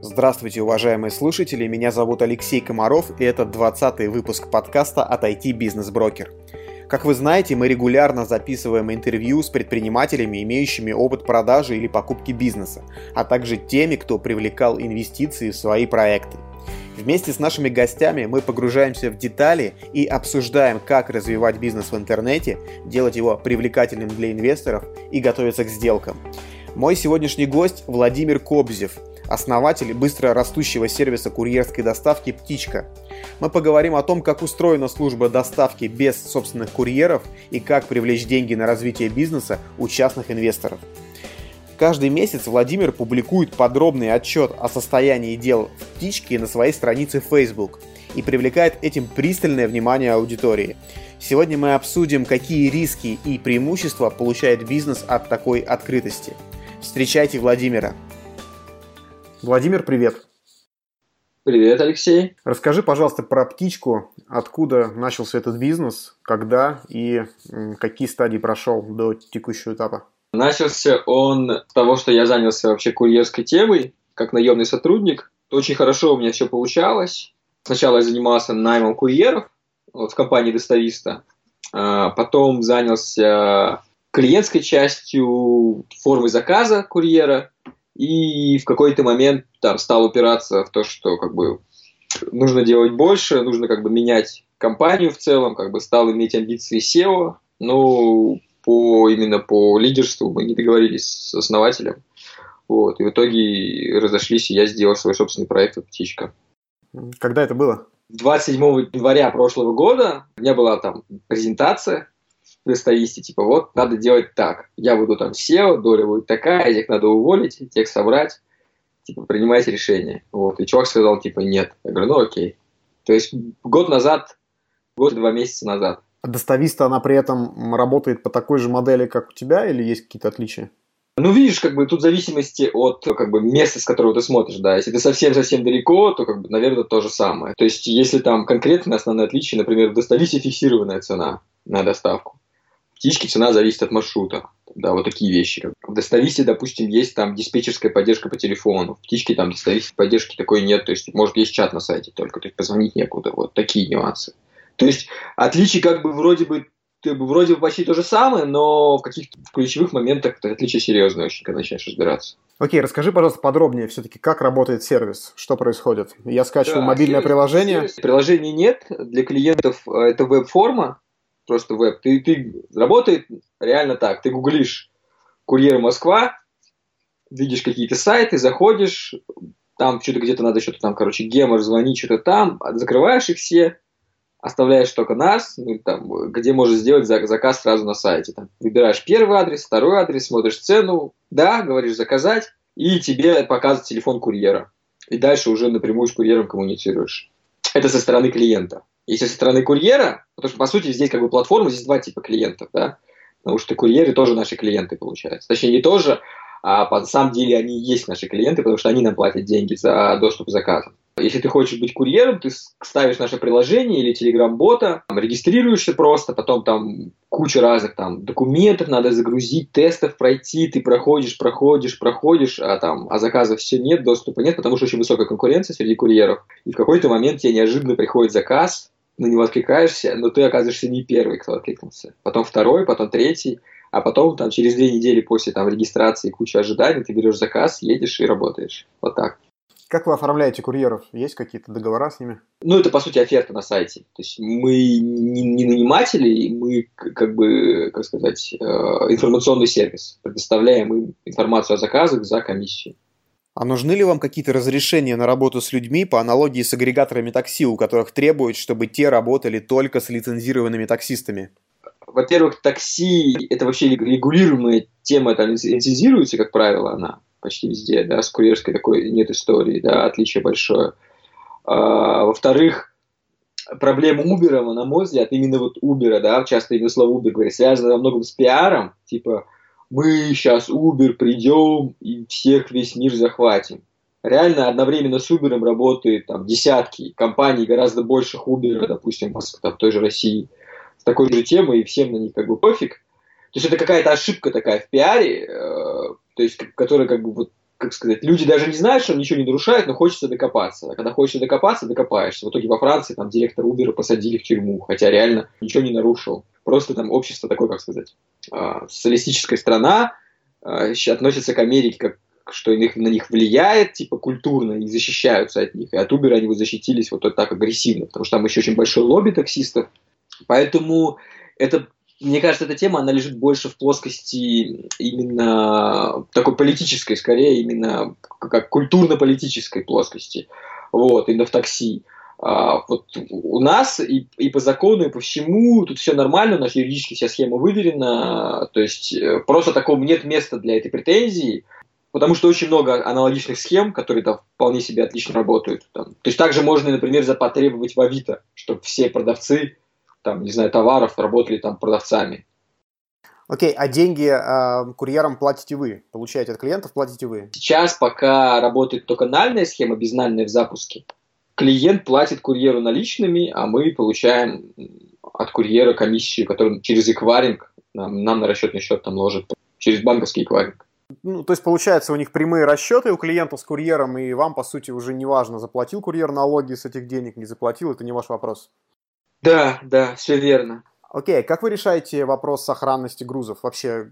Здравствуйте, уважаемые слушатели, меня зовут Алексей Комаров, и это 20-й выпуск подкаста от IT Бизнес Брокер. Как вы знаете, мы регулярно записываем интервью с предпринимателями, имеющими опыт продажи или покупки бизнеса, а также теми, кто привлекал инвестиции в свои проекты. Вместе с нашими гостями мы погружаемся в детали и обсуждаем, как развивать бизнес в интернете, делать его привлекательным для инвесторов и готовиться к сделкам. Мой сегодняшний гость Владимир Кобзев, основатель быстро растущего сервиса курьерской доставки «Птичка». Мы поговорим о том, как устроена служба доставки без собственных курьеров и как привлечь деньги на развитие бизнеса у частных инвесторов. Каждый месяц Владимир публикует подробный отчет о состоянии дел в «Птичке» на своей странице Facebook и привлекает этим пристальное внимание аудитории. Сегодня мы обсудим, какие риски и преимущества получает бизнес от такой открытости. Встречайте Владимира! Владимир, привет. Привет, Алексей. Расскажи, пожалуйста, про птичку. Откуда начался этот бизнес, когда и какие стадии прошел до текущего этапа? Начался он с того, что я занялся вообще курьерской темой, как наемный сотрудник. Очень хорошо у меня все получалось. Сначала я занимался наймом курьеров вот, в компании достависта. А потом занялся клиентской частью формы заказа курьера и в какой-то момент там стал упираться в то, что как бы нужно делать больше, нужно как бы менять компанию в целом, как бы стал иметь амбиции SEO, но по, именно по лидерству мы не договорились с основателем. Вот, и в итоге разошлись, и я сделал свой собственный проект «Птичка». Когда это было? 27 января прошлого года у меня была там презентация достависте, типа, вот, надо делать так. Я буду там SEO, доля будет такая, этих надо уволить, тех собрать, типа, принимайте решение. Вот. И чувак сказал, типа, нет. Я говорю, ну окей. То есть год назад, год и два месяца назад. А достависта, она при этом работает по такой же модели, как у тебя, или есть какие-то отличия? Ну, видишь, как бы тут в зависимости от как бы, места, с которого ты смотришь, да. Если ты совсем-совсем далеко, то, как бы, наверное, то же самое. То есть, если там конкретно основное отличие, например, в достависте фиксированная цена на доставку, птички цена зависит от маршрута. Да, вот такие вещи. В достависте, допустим, есть там диспетчерская поддержка по телефону. В птичке там достависте поддержки такой нет. То есть, может, есть чат на сайте только, то есть позвонить некуда. Вот такие нюансы. То есть, отличие как бы вроде бы вроде бы почти то же самое, но в каких-то ключевых моментах это отличие серьезное очень, когда начинаешь разбираться. Окей, расскажи, пожалуйста, подробнее все-таки, как работает сервис, что происходит. Я скачиваю да, мобильное сервис, приложение. Сервис, приложений нет, для клиентов э, это веб-форма, просто веб. Ты, ты работает реально так. Ты гуглишь курьер Москва, видишь какие-то сайты, заходишь, там что-то где-то надо что-то там, короче, гемор, звонить, что-то там, закрываешь их все, оставляешь только нас, ну, там, где можешь сделать заказ сразу на сайте. Там, выбираешь первый адрес, второй адрес, смотришь цену, да, говоришь заказать, и тебе показывает телефон курьера. И дальше уже напрямую с курьером коммуницируешь. Это со стороны клиента. Если со стороны курьера, потому что, по сути, здесь как бы платформа, здесь два типа клиентов, да, потому что курьеры тоже наши клиенты, получается. Точнее, не тоже, а на самом деле они и есть наши клиенты, потому что они нам платят деньги за доступ к заказам. Если ты хочешь быть курьером, ты ставишь наше приложение или телеграм-бота, регистрируешься просто, потом там куча разных там документов надо загрузить, тестов пройти, ты проходишь, проходишь, проходишь, а там а заказов все нет, доступа нет, потому что очень высокая конкуренция среди курьеров. И в какой-то момент тебе неожиданно приходит заказ, на него откликаешься, но ты оказываешься не первый, кто откликнулся. Потом второй, потом третий, а потом там через две недели после там регистрации куча ожиданий ты берешь заказ, едешь и работаешь. Вот так. Как вы оформляете курьеров? Есть какие-то договора с ними? Ну, это, по сути, оферта на сайте. То есть мы не, не наниматели, мы, как бы, как сказать, э, информационный сервис. Предоставляем им информацию о заказах за комиссию. А нужны ли вам какие-то разрешения на работу с людьми по аналогии с агрегаторами такси, у которых требуют, чтобы те работали только с лицензированными таксистами? Во-первых, такси – это вообще регулируемая тема, там лицензируется, как правило, она почти везде, да, с курьерской такой нет истории, да, отличие большое. А, во-вторых, проблема Uber, на мой взгляд, именно вот Uber, да, часто именно слово Uber говорит, связано во многом с пиаром, типа – мы сейчас Uber придем и всех весь мир захватим. Реально одновременно с Uber работает там десятки компаний, гораздо больших Uber, допустим, в той же России, с такой же темой, и всем на них как бы пофиг. То есть это какая-то ошибка такая в пиаре, э, то есть, которая как бы вот как сказать, люди даже не знают, что ничего не нарушает, но хочется докопаться. А когда хочется докопаться, докопаешься. В итоге во Франции там директор Uber посадили в тюрьму, хотя реально ничего не нарушил. Просто там общество такое, как сказать, а, социалистическая страна, а, относится к Америке как что на них влияет, типа, культурно, и защищаются от них. И от Uber они вот защитились вот так агрессивно, потому что там еще очень большой лобби таксистов. Поэтому это мне кажется, эта тема, она лежит больше в плоскости именно такой политической, скорее, именно как культурно-политической плоскости. Вот, именно в такси. А, вот у нас и, и по закону, и по всему тут все нормально, у нас юридически вся схема выверена, то есть э, просто такого нет места для этой претензии, потому что очень много аналогичных схем, которые там вполне себе отлично работают. Там. То есть также можно, например, потребовать в Авито, чтобы все продавцы там, не знаю, товаров, работали там продавцами. Окей, okay, а деньги э, курьерам платите вы? Получаете от клиентов, платите вы? Сейчас пока работает только нальная схема, безнальная в запуске. Клиент платит курьеру наличными, а мы получаем от курьера комиссию, которую через эквайринг нам, нам на расчетный счет там ложит, через банковский эквайринг. Ну, то есть, получается, у них прямые расчеты у клиента с курьером, и вам, по сути, уже не важно, заплатил курьер налоги с этих денег, не заплатил, это не ваш вопрос. Да, да, все верно. Окей, как вы решаете вопрос сохранности грузов? Вообще,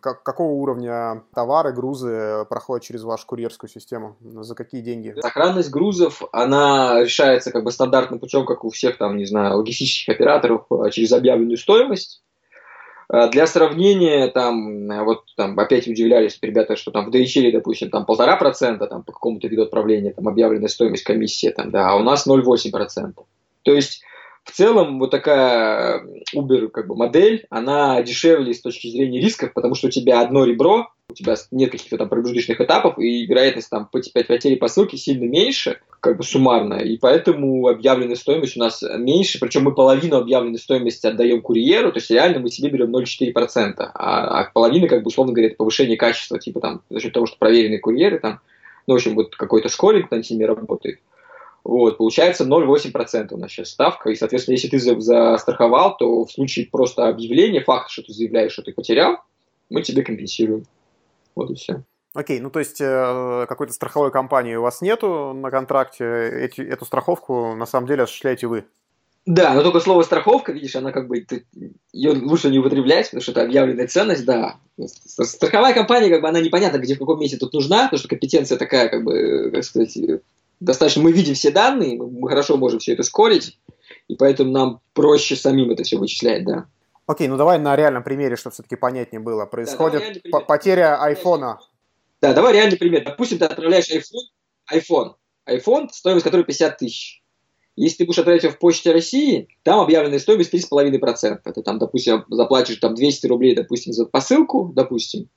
как, какого уровня товары, грузы проходят через вашу курьерскую систему? За какие деньги? Сохранность грузов, она решается как бы стандартным путем, как у всех там, не знаю, логистических операторов, а, через объявленную стоимость. А, для сравнения, там, вот там опять удивлялись ребята, что там в DHL, допустим, там полтора процента там, по какому-то виду отправления, там объявленная стоимость комиссии, там, да, а у нас 0,8%. То есть в целом вот такая Uber как бы модель, она дешевле с точки зрения рисков, потому что у тебя одно ребро, у тебя нет каких-то там промежуточных этапов, и вероятность там потери по ссылке сильно меньше, как бы суммарно, и поэтому объявленная стоимость у нас меньше, причем мы половину объявленной стоимости отдаем курьеру, то есть реально мы себе берем 0,4%, а, а половина, как бы, условно говоря, это повышение качества, типа там, за счет того, что проверенные курьеры там, ну, в общем, вот какой-то скоринг на теме работает. Вот, получается 0,8% у нас сейчас ставка. И, соответственно, если ты застраховал, то в случае просто объявления, факта, что ты заявляешь, что ты потерял, мы тебе компенсируем. Вот и все. Окей, ну то есть э, какой-то страховой компании у вас нету на контракте, эти, эту страховку на самом деле осуществляете вы? Да, но только слово страховка, видишь, она как бы, ты, ее лучше не употреблять, потому что это объявленная ценность, да. Страховая компания, как бы, она непонятна, где, в каком месте тут нужна, потому что компетенция такая, как бы, как сказать, достаточно, мы видим все данные, мы хорошо можем все это скорить, и поэтому нам проще самим это все вычислять, да. Окей, ну давай на реальном примере, чтобы все-таки понятнее было. Происходит да, потеря айфона. Да, давай реальный пример. Допустим, ты отправляешь iPhone, iPhone, iPhone, стоимость которой 50 тысяч. Если ты будешь отправлять его в Почте России, там объявленная стоимость 3,5%. Это там, допустим, заплатишь там 200 рублей, допустим, за посылку, допустим,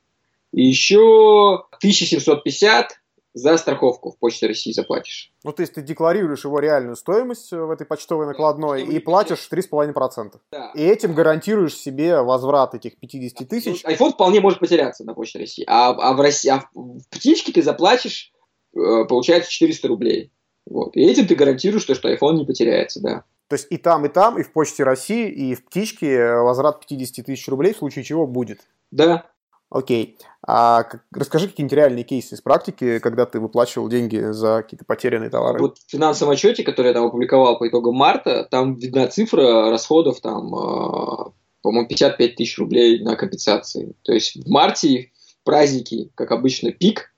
и еще 1750 за страховку в Почте России заплатишь. Ну, то есть ты декларируешь его реальную стоимость в этой почтовой накладной да, и платишь 3,5%. Да. И этим гарантируешь себе возврат этих 50 тысяч. iPhone вполне может потеряться на Почте России. А, а, в, России, а в птичке ты заплатишь, э, получается, 400 рублей. Вот. И этим ты гарантируешь, что, что iPhone не потеряется, да. То есть и там, и там, и в Почте России, и в птичке возврат 50 тысяч рублей, в случае чего будет. Да, Окей. А расскажи какие-нибудь реальные кейсы из практики, когда ты выплачивал деньги за какие-то потерянные товары. Вот в финансовом отчете, который я там опубликовал по итогам марта, там видна цифра расходов, там, э, по-моему, 55 тысяч рублей на компенсации. То есть в марте, праздники, как обычно, пик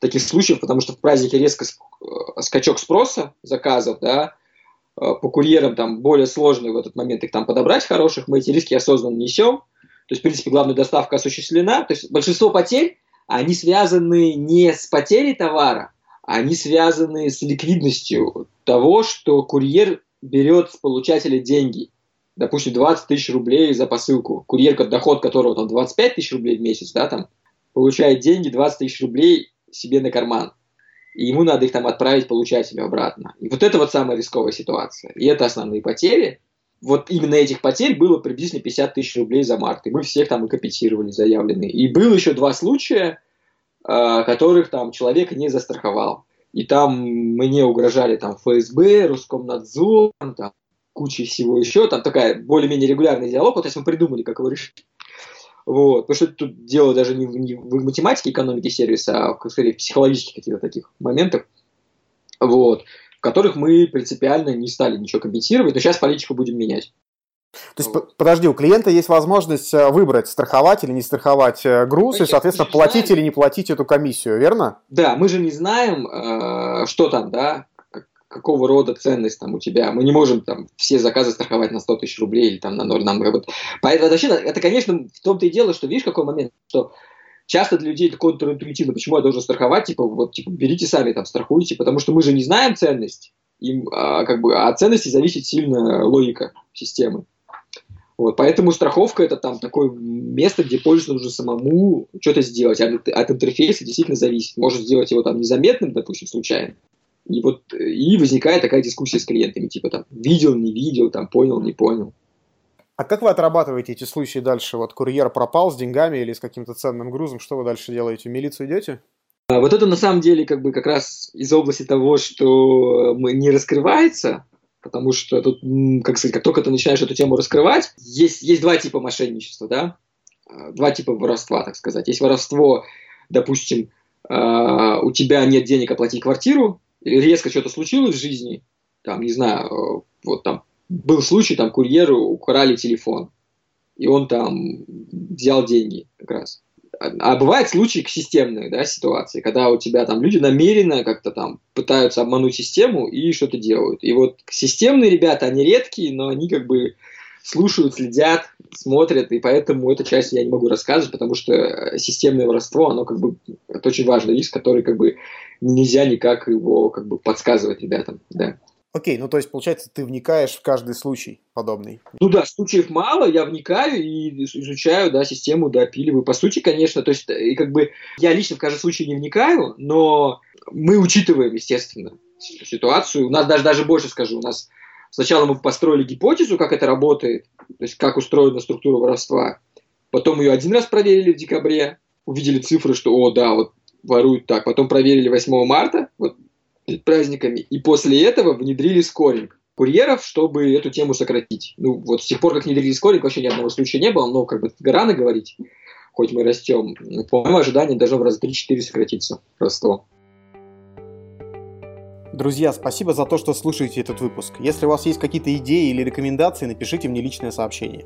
таких случаев, потому что в празднике резко э, скачок спроса заказов, да, э, по курьерам там более сложно в этот момент их там подобрать хороших, мы эти риски осознанно несем, то есть, в принципе, главная доставка осуществлена. То есть, большинство потерь, они связаны не с потерей товара, они связаны с ликвидностью того, что курьер берет с получателя деньги. Допустим, 20 тысяч рублей за посылку. Курьер, доход которого там 25 тысяч рублей в месяц, да, там, получает деньги 20 тысяч рублей себе на карман. И ему надо их там отправить получателю обратно. И вот это вот самая рисковая ситуация. И это основные потери вот именно этих потерь было приблизительно 50 тысяч рублей за март. И мы всех там и компенсировали заявленные. И было еще два случая, э, которых там человек не застраховал. И там мне угрожали там ФСБ, Роскомнадзор, там куча всего еще. Там такая более-менее регулярный диалог. Вот, то есть мы придумали, как его решить. Вот. Потому что тут дело даже не в, не в математике экономики сервиса, а скорее в психологических каких-то таких моментах, вот, в которых мы принципиально не стали ничего компенсировать, но сейчас политику будем менять. То есть, вот. подожди, у клиента есть возможность э, выбрать, страховать или не страховать э, груз, мы и, соответственно, платить знаем. или не платить эту комиссию, верно? Да, мы же не знаем, э, что там, да, какого рода ценность там у тебя. Мы не можем там все заказы страховать на 100 тысяч рублей или там на ноль. Нам, вот. Поэтому вообще, это, конечно, в том-то и дело, что видишь, какой момент, что часто для людей это контринтуитивно. Почему я должен страховать? Типа, вот, типа, берите сами, там, страхуйте, потому что мы же не знаем ценность. Им, а, как бы, от ценности зависит сильно логика системы. Вот, поэтому страховка это там такое место, где пользователю нужно самому что-то сделать. От, от интерфейса действительно зависит. Может сделать его там незаметным, допустим, случайно. И вот и возникает такая дискуссия с клиентами, типа там видел, не видел, там понял, не понял. А как вы отрабатываете эти случаи дальше? Вот курьер пропал с деньгами или с каким-то ценным грузом, что вы дальше делаете? В милицию идете? А вот это на самом деле как бы как раз из области того, что мы не раскрывается, потому что тут, как сказать, как только ты начинаешь эту тему раскрывать, есть, есть два типа мошенничества, да, а, два типа воровства, так сказать. Есть воровство, допустим, а, у тебя нет денег оплатить квартиру, резко что-то случилось в жизни, там, не знаю, э, вот там был случай, там курьеру украли телефон, и он там взял деньги как раз. А бывают случаи системные, да, ситуации, когда у тебя там люди намеренно как-то там пытаются обмануть систему и что-то делают. И вот системные ребята, они редкие, но они как бы слушают, следят, смотрят, и поэтому эту часть я не могу рассказывать, потому что системное воровство, оно как бы, это очень важный риск, который как бы нельзя никак его как бы подсказывать ребятам, да. Окей, ну то есть, получается, ты вникаешь в каждый случай подобный. Ну да, случаев мало, я вникаю и изучаю, да, систему, допиливаю. По сути, конечно, то есть, и как бы я лично в каждый случай не вникаю, но мы учитываем, естественно, ситуацию. У нас даже, даже больше скажу, у нас сначала мы построили гипотезу, как это работает, то есть как устроена структура воровства. Потом ее один раз проверили в декабре, увидели цифры, что, о, да, вот воруют так. Потом проверили 8 марта, вот праздниками, и после этого внедрили скоринг курьеров, чтобы эту тему сократить. Ну, вот с тех пор, как внедрили скоринг, вообще ни одного случая не было, но как бы рано говорить, хоть мы растем. По моему ожиданию, даже в раз 3-4 сократится роство. Друзья, спасибо за то, что слушаете этот выпуск. Если у вас есть какие-то идеи или рекомендации, напишите мне личное сообщение.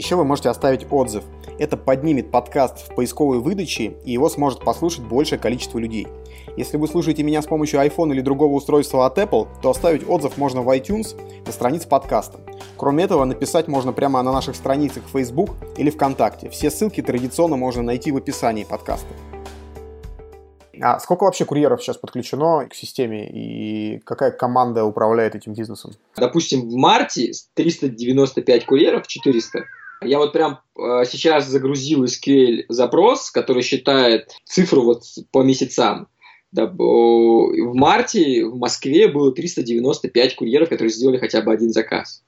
Еще вы можете оставить отзыв. Это поднимет подкаст в поисковой выдаче, и его сможет послушать большее количество людей. Если вы слушаете меня с помощью iPhone или другого устройства от Apple, то оставить отзыв можно в iTunes на странице подкаста. Кроме этого, написать можно прямо на наших страницах в Facebook или ВКонтакте. Все ссылки традиционно можно найти в описании подкаста. А сколько вообще курьеров сейчас подключено к системе и какая команда управляет этим бизнесом? Допустим, в марте 395 курьеров, 400 я вот прям э, сейчас загрузил SQL запрос, который считает цифру вот по месяцам. Да, в марте в Москве было 395 курьеров, которые сделали хотя бы один заказ.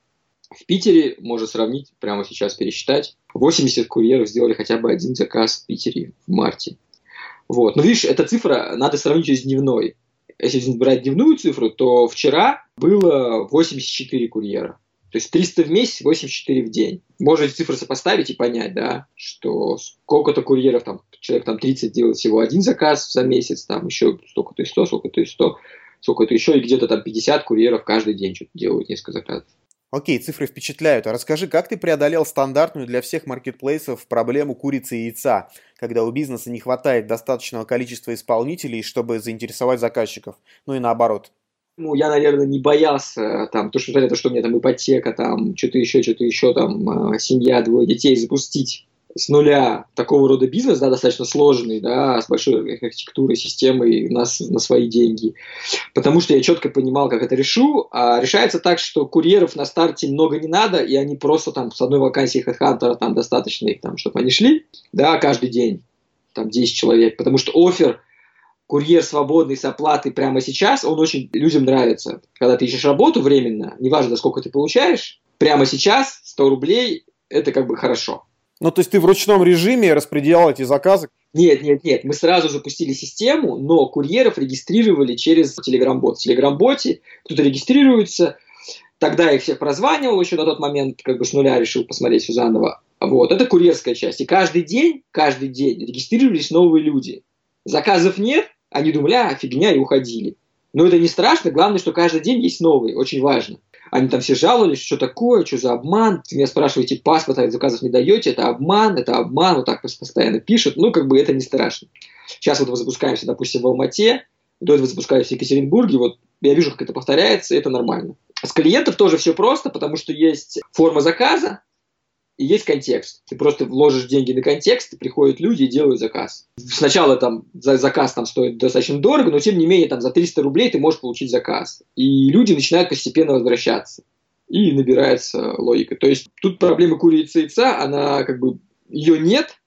В Питере, можно сравнить, прямо сейчас пересчитать, 80 курьеров сделали хотя бы один заказ в Питере в марте. Вот. Но видишь, эта цифра надо сравнить с дневной. Если брать дневную цифру, то вчера было 84 курьера. То есть 300 в месяц, 84 в день. Можно эти цифры сопоставить и понять, да, что сколько-то курьеров, там, человек там 30 делает всего один заказ за месяц, там еще столько-то и 100, столько-то и 100, сколько-то еще, и где-то там 50 курьеров каждый день что-то делают, несколько заказов. Окей, цифры впечатляют. А расскажи, как ты преодолел стандартную для всех маркетплейсов проблему курицы и яйца, когда у бизнеса не хватает достаточного количества исполнителей, чтобы заинтересовать заказчиков? Ну и наоборот ну, я, наверное, не боялся, там, то, что, то, что у меня там ипотека, там, что-то еще, что-то еще, там, э, семья, двое детей, запустить с нуля такого рода бизнес, да, достаточно сложный, да, с большой архитектурой, системой на, на свои деньги. Потому что я четко понимал, как это решу. А решается так, что курьеров на старте много не надо, и они просто там с одной вакансии HeadHunter там достаточно их там, чтобы они шли, да, каждый день, там 10 человек. Потому что офер – курьер свободный с оплатой прямо сейчас, он очень людям нравится. Когда ты ищешь работу временно, неважно, сколько ты получаешь, прямо сейчас 100 рублей – это как бы хорошо. Ну, то есть ты в ручном режиме распределял эти заказы? Нет, нет, нет. Мы сразу запустили систему, но курьеров регистрировали через Telegram-бот. В Telegram-боте кто-то регистрируется, тогда я их всех прозванивал еще на тот момент, как бы с нуля решил посмотреть все заново. Вот, это курьерская часть. И каждый день, каждый день регистрировались новые люди. Заказов нет, они думали, а, фигня, и уходили. Но это не страшно, главное, что каждый день есть новые, очень важно. Они там все жаловались, что такое, что за обман, меня спрашиваете паспорт, а заказов не даете, это обман, это обман, вот так постоянно пишут, ну, как бы это не страшно. Сейчас вот мы запускаемся, допустим, в Алмате, до этого запускались в Екатеринбурге, вот я вижу, как это повторяется, это нормально. С клиентов тоже все просто, потому что есть форма заказа, и есть контекст. Ты просто вложишь деньги на контекст, приходят люди и делают заказ. Сначала там за заказ там стоит достаточно дорого, но тем не менее там за 300 рублей ты можешь получить заказ. И люди начинают постепенно возвращаться. И набирается логика. То есть тут проблема курицы и яйца, она как бы ее нет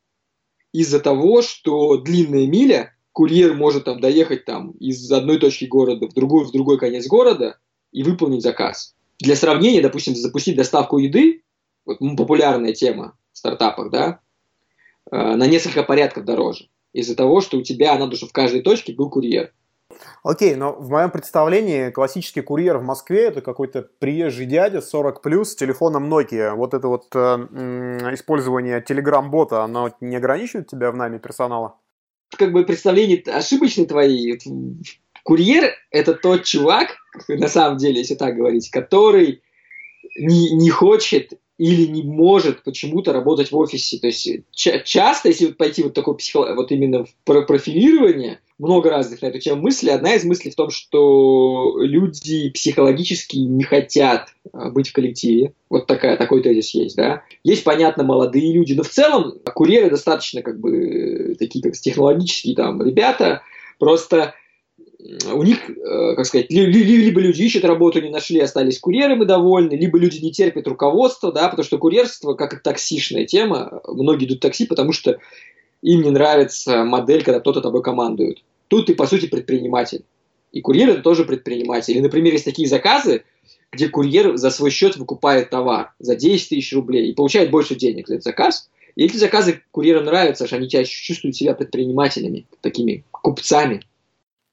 из-за того, что длинная миля, курьер может там доехать там из одной точки города в другой, в другой конец города и выполнить заказ. Для сравнения, допустим, запустить доставку еды вот, популярная тема в стартапах, да, э, на несколько порядков дороже. Из-за того, что у тебя надо, чтобы в каждой точке был курьер. Окей, но в моем представлении классический курьер в Москве это какой-то приезжий дядя 40 плюс с телефоном Nokia. Вот это вот э, использование Telegram-бота, оно не ограничивает тебя в найме персонала? Как бы представление ошибочные твои. Курьер это тот чувак, на самом деле, если так говорить, который не, не хочет или не может почему-то работать в офисе. То есть ча- часто, если пойти вот такое психо... вот именно про профилирование, много разных на эту тему мыслей. Одна из мыслей в том, что люди психологически не хотят а, быть в коллективе. Вот такая, такой тезис есть, да. Есть, понятно, молодые люди, но в целом курьеры достаточно как бы такие как технологические там ребята. Просто у них, э, как сказать, либо люди ищут работу, не нашли, остались курьерами довольны, либо люди не терпят руководство, да, потому что курьерство, как и таксишная тема, многие идут в такси, потому что им не нравится модель, когда кто-то тобой командует. Тут ты, по сути, предприниматель. И курьер это тоже предприниматель. Или, например, есть такие заказы, где курьер за свой счет выкупает товар за 10 тысяч рублей и получает больше денег за этот заказ. И эти заказы курьерам нравятся, что они чувствуют себя предпринимателями, такими купцами.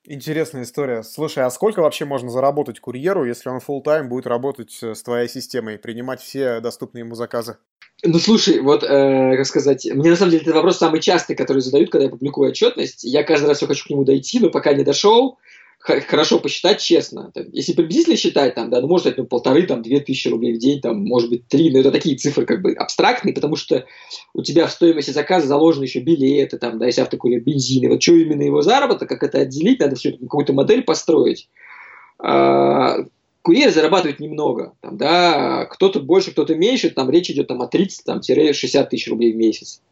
Интересная история. Слушай, а сколько вообще можно заработать курьеру, если он full тайм будет работать э, с твоей системой, принимать все доступные ему заказы? Ну, слушай, вот, э, как сказать, мне на самом деле этот вопрос самый частый, который задают, когда я публикую отчетность. Я каждый раз все хочу к нему дойти, но пока не дошел хорошо посчитать честно. Если приблизительно считать, там, да, ну, может, это ну, полторы, там, две тысячи рублей в день, там, может быть, три, но это такие цифры как бы абстрактные, потому что у тебя в стоимости заказа заложены еще билеты, там, да, если автокурьер, бензин, и вот что именно его заработок, как это отделить, надо все какую-то модель построить. А, курьер зарабатывает немного, там, да, кто-то больше, кто-то меньше, там речь идет там, о 30-60 тысяч рублей в месяц.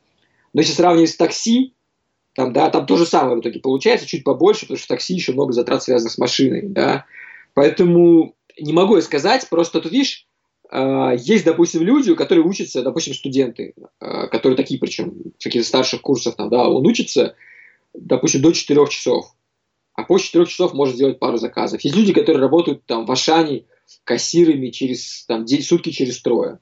Но если сравнивать с такси, там, да, там то же самое в итоге получается, чуть побольше, потому что в такси еще много затрат связанных с машиной, да. Поэтому не могу я сказать, просто тут видишь, э, есть, допустим, люди, которые учатся, допустим, студенты, э, которые такие, причем каких-то старших курсов, там, да, он учится, допустим, до 4 часов, а после 4 часов может сделать пару заказов. Есть люди, которые работают там в Ашане кассирами через там, сутки через трое.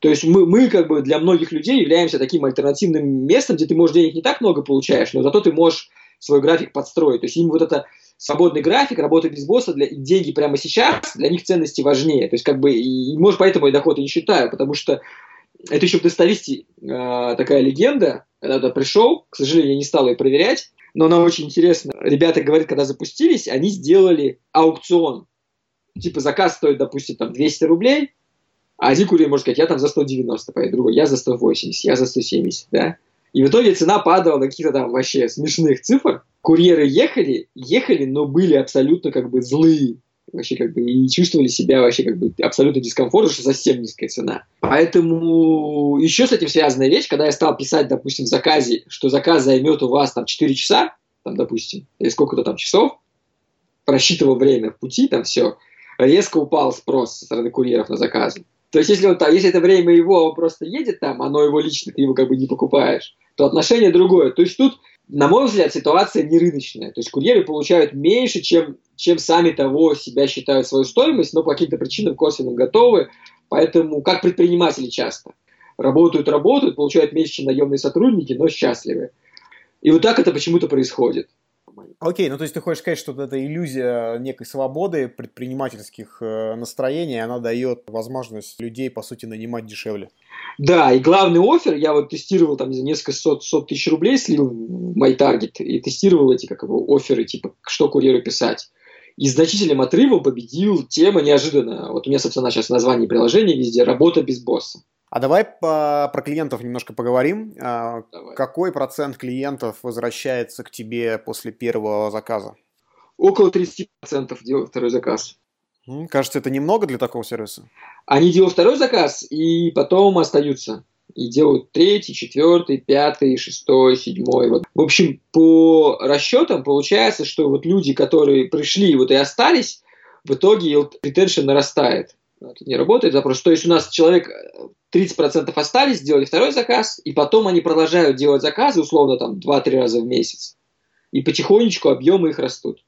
То есть мы, мы как бы для многих людей являемся таким альтернативным местом, где ты, можешь денег не так много получаешь, но зато ты можешь свой график подстроить. То есть им вот это свободный график, работа без босса, для, деньги прямо сейчас, для них ценности важнее. То есть как бы, и, может, поэтому я доход и не считаю, потому что это еще в достоверности э, такая легенда. Я пришел, к сожалению, я не стал ее проверять, но она очень интересна. Ребята говорят, когда запустились, они сделали аукцион. Типа заказ стоит, допустим, там 200 рублей, а один курьер может сказать, я там за 190 поеду, другой, я за 180, я за 170, да. И в итоге цена падала до каких-то там вообще смешных цифр. Курьеры ехали, ехали, но были абсолютно как бы злые. Вообще как бы и чувствовали себя вообще как бы абсолютно дискомфортно, что совсем низкая цена. Поэтому еще с этим связанная вещь, когда я стал писать, допустим, в заказе, что заказ займет у вас там 4 часа, там, допустим, или сколько-то там часов, просчитывал время в пути, там все, резко упал спрос со стороны курьеров на заказы. То есть, если, он, если это время его, он просто едет там, оно его лично, ты его как бы не покупаешь, то отношение другое. То есть тут, на мой взгляд, ситуация не рыночная. То есть курьеры получают меньше, чем, чем сами того себя считают свою стоимость, но по каким-то причинам косвенным готовы. Поэтому, как предприниматели часто, работают, работают, получают меньше, чем наемные сотрудники, но счастливы. И вот так это почему-то происходит. Окей, ну то есть ты хочешь сказать, что вот эта иллюзия некой свободы предпринимательских э, настроений, она дает возможность людей, по сути, нанимать дешевле. Да, и главный офер, я вот тестировал там за несколько сот, сот тысяч рублей, слил в мой таргет и тестировал эти как его оферы, типа, что курьеру писать. И значительным отрывом победил тема неожиданно. Вот у меня, собственно, сейчас название приложения везде «Работа без босса». А давай по, про клиентов немножко поговорим. А, давай. Какой процент клиентов возвращается к тебе после первого заказа? Около 30% делают второй заказ. Кажется, это немного для такого сервиса. Они делают второй заказ и потом остаются. И делают третий, четвертый, пятый, шестой, седьмой. Вот. В общем, по расчетам получается, что вот люди, которые пришли вот и остались, в итоге ретеншн нарастает. Тут не работает запрос. То есть у нас человек 30% остались, сделали второй заказ, и потом они продолжают делать заказы, условно, там, 2-3 раза в месяц. И потихонечку объемы их растут.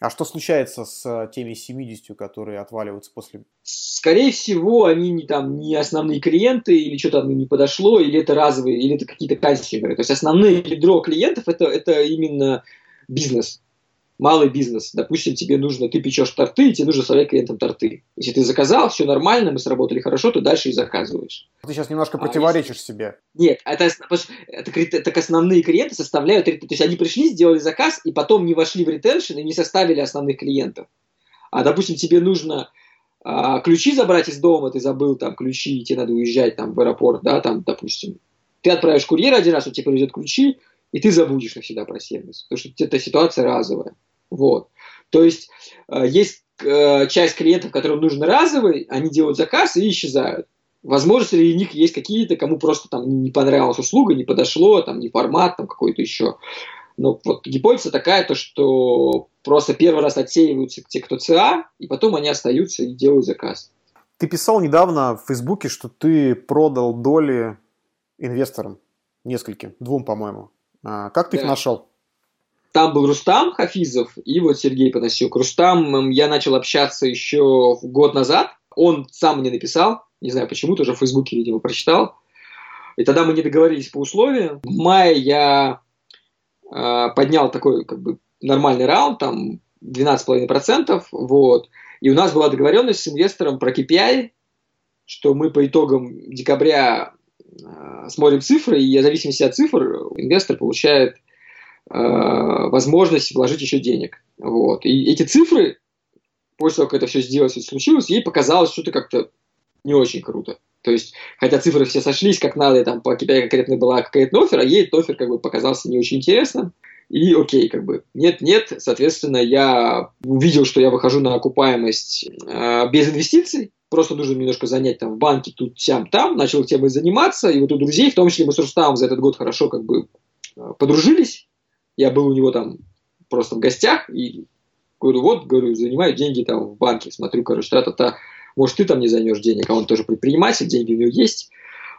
А что случается с э, теми 70, которые отваливаются после? Скорее всего, они не, там, не основные клиенты, или что-то не подошло, или это разовые, или это какие-то кастинеры. То есть основное ядро клиентов это, это именно бизнес малый бизнес. Допустим, тебе нужно, ты печешь торты, и тебе нужно создать клиентам торты. Если ты заказал, все нормально, мы сработали хорошо, то дальше и заказываешь. Ты сейчас немножко противоречишь а если... себе. Нет, это, это, так основные клиенты составляют, то есть они пришли, сделали заказ, и потом не вошли в ретеншн и не составили основных клиентов. А, допустим, тебе нужно а, ключи забрать из дома, ты забыл там ключи, и тебе надо уезжать там в аэропорт, да, там, допустим. Ты отправишь курьера один раз, он тебе привезет ключи, и ты забудешь навсегда про сервис, потому что эта ситуация разовая. Вот. То есть э, есть э, часть клиентов, которым нужен разовый, они делают заказ и исчезают. Возможно, среди них есть какие-то, кому просто там не понравилась услуга, не подошло, там не формат, там какой-то еще. Но вот гипотеза такая, то, что просто первый раз отсеиваются те, кто ЦА, и потом они остаются и делают заказ. Ты писал недавно в Фейсбуке, что ты продал доли инвесторам, нескольким, двум, по-моему. А, как ты да. их нашел? Там был Рустам Хафизов и вот Сергей Панасюк. Рустам я начал общаться еще год назад. Он сам мне написал, не знаю почему, тоже в Фейсбуке, видимо, прочитал. И тогда мы не договорились по условиям. В мае я э, поднял такой как бы нормальный раунд, там 12,5%, вот. И у нас была договоренность с инвестором про KPI, что мы по итогам декабря Э, смотрим цифры, и в зависимости от цифр инвестор получает возможность вложить еще денег. Вот. И эти цифры, после того, как это все сделалось и случилось, ей показалось что-то как-то не очень круто. То есть, хотя цифры все сошлись как надо, и там по KPI конкретно была какая-то офер, а ей этот офер как бы показался не очень интересным. И окей, как бы, нет-нет, соответственно, я увидел, что я выхожу на окупаемость э, без инвестиций, просто нужно немножко занять там в банке, тут, сям, там, начал темой заниматься, и вот у друзей, в том числе мы с Рустамом за этот год хорошо как бы э, подружились, я был у него там просто в гостях, и говорю, вот, говорю, занимаю деньги там в банке, смотрю, короче, та-та-та, может, ты там не займешь денег, а он тоже предприниматель, деньги у него есть,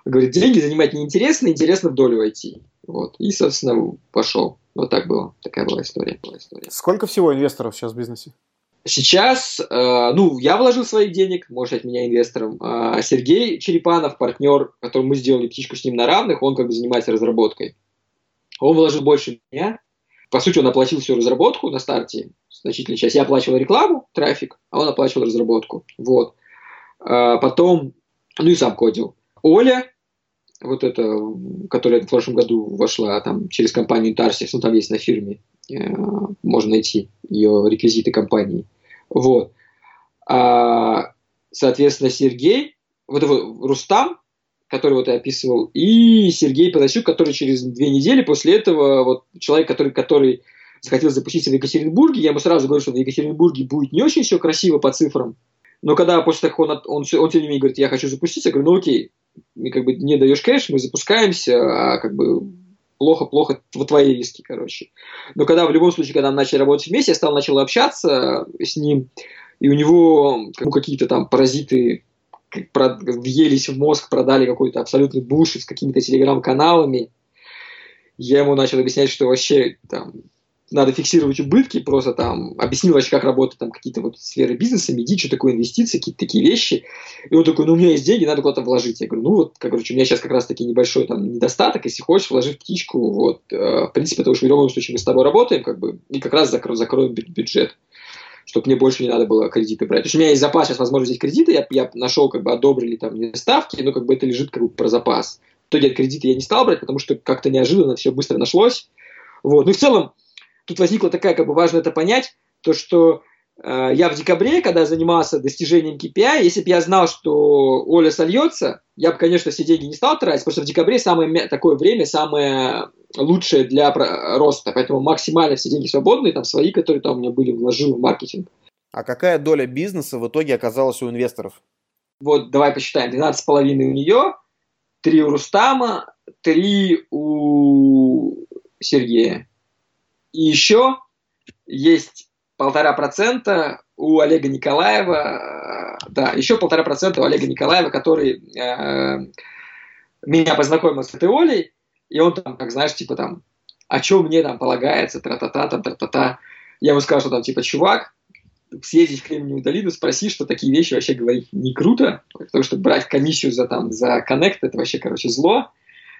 говорит, деньги занимать неинтересно, интересно в долю войти, вот, и, собственно, пошел, вот так было, такая была история, была история. Сколько всего инвесторов сейчас в бизнесе? Сейчас, э, ну, я вложил своих денег, может стать меня инвестором. А Сергей Черепанов, партнер, которым мы сделали птичку с ним на равных, он как бы занимается разработкой. Он вложил больше меня. По сути, он оплатил всю разработку на старте, значительную часть. Я оплачивал рекламу, трафик, а он оплачивал разработку. Вот. А потом, ну и сам кодил. Оля, вот это, которая в прошлом году вошла там через компанию Tarsis, ну там есть на фирме, э, можно найти ее реквизиты компании. Вот. А, соответственно, Сергей, вот его Рустам, который вот я описывал, и Сергей Панасюк, который через две недели после этого, вот человек, который, который захотел запуститься в Екатеринбурге, я ему сразу говорю, что в Екатеринбурге будет не очень все красиво по цифрам, но когда после того, он, он, он, он тем не менее говорит, я хочу запуститься, я говорю, ну окей, мне как бы не даешь кэш, мы запускаемся, а как бы плохо-плохо в твои риски, короче. Но когда в любом случае, когда мы начали работать вместе, я стал начал общаться с ним, и у него ну, какие-то там паразиты въелись в мозг, продали какой-то абсолютный бушит с какими-то телеграм-каналами. Я ему начал объяснять, что вообще там надо фиксировать убытки, просто там объяснил вообще, как работают там какие-то вот сферы бизнеса, меди, что такое инвестиции, какие-то такие вещи. И он такой, ну у меня есть деньги, надо куда-то вложить. Я говорю, ну вот, короче, у меня сейчас как раз таки небольшой там недостаток, если хочешь, вложить птичку, вот, э, в принципе, потому что в любом случае мы с тобой работаем, как бы, и как раз закро- закроем бюджет чтобы мне больше не надо было кредиты брать. То есть у меня есть запас, сейчас возможно взять кредиты, я, я нашел, как бы одобрили там мне ставки, но как бы это лежит как бы про запас. В итоге кредиты я не стал брать, потому что как-то неожиданно все быстро нашлось. Вот. Ну и в целом тут возникла такая, как бы важно это понять, то что э, я в декабре, когда занимался достижением KPI, если бы я знал, что Оля сольется, я бы, конечно, все деньги не стал тратить, потому что в декабре самое такое время, самое лучшее для роста, поэтому максимально все деньги свободные, там свои, которые там у меня были, вложил в маркетинг. А какая доля бизнеса в итоге оказалась у инвесторов? Вот, давай посчитаем, 12,5 у нее, 3 у Рустама, 3 у Сергея. И еще есть полтора процента у Олега Николаева, да, еще полтора процента у Олега Николаева, который э, меня познакомил с этой Олей, и он там, как знаешь, типа там, а что мне там полагается, тра-та-та, там, тра-та-та. Я ему сказал, что там, типа, чувак, съездить в Кремниевую долину, спроси, что такие вещи вообще говорить не круто, потому что брать комиссию за, там, за коннект, это вообще, короче, зло.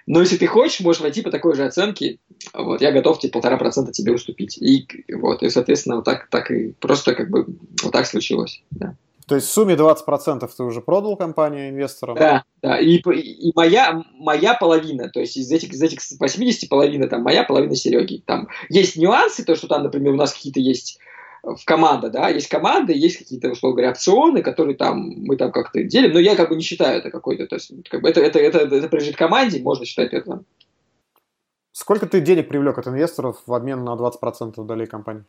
Но если ты хочешь, можешь войти по такой же оценке, вот, я готов тебе полтора процента тебе уступить. И вот, и, соответственно, вот так, так и просто как бы вот так случилось, да. То есть в сумме 20% ты уже продал компанию инвесторам? Да, да. И, и моя, моя половина, то есть из этих, из этих 80 половина, там, моя половина Сереги. Там есть нюансы, то, что там, например, у нас какие-то есть в команда, да, есть команды, есть какие-то, условно говоря, опционы, которые там мы там как-то делим, но я как бы не считаю это какой-то, то есть как бы это, это, это, это принадлежит команде, можно считать это. Сколько ты денег привлек от инвесторов в обмен на 20% долей компании?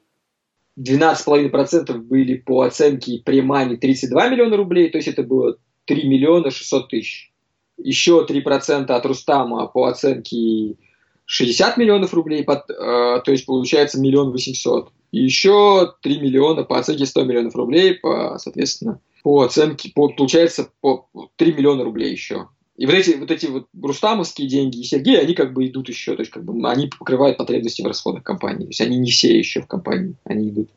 12,5% были по оценке премани 32 миллиона рублей, то есть это было 3 миллиона 600 тысяч. Еще 3% от Рустама по оценке 60 миллионов рублей, под, э, то есть получается миллион восемьсот. И еще 3 миллиона по оценке 100 миллионов рублей, по, соответственно, по оценке, по, получается по 3 миллиона рублей еще. И вот эти вот, эти вот рустамовские деньги и Сергей, они как бы идут еще, то есть как бы они покрывают потребности в расходах компании. То есть они не все еще в компании, они идут.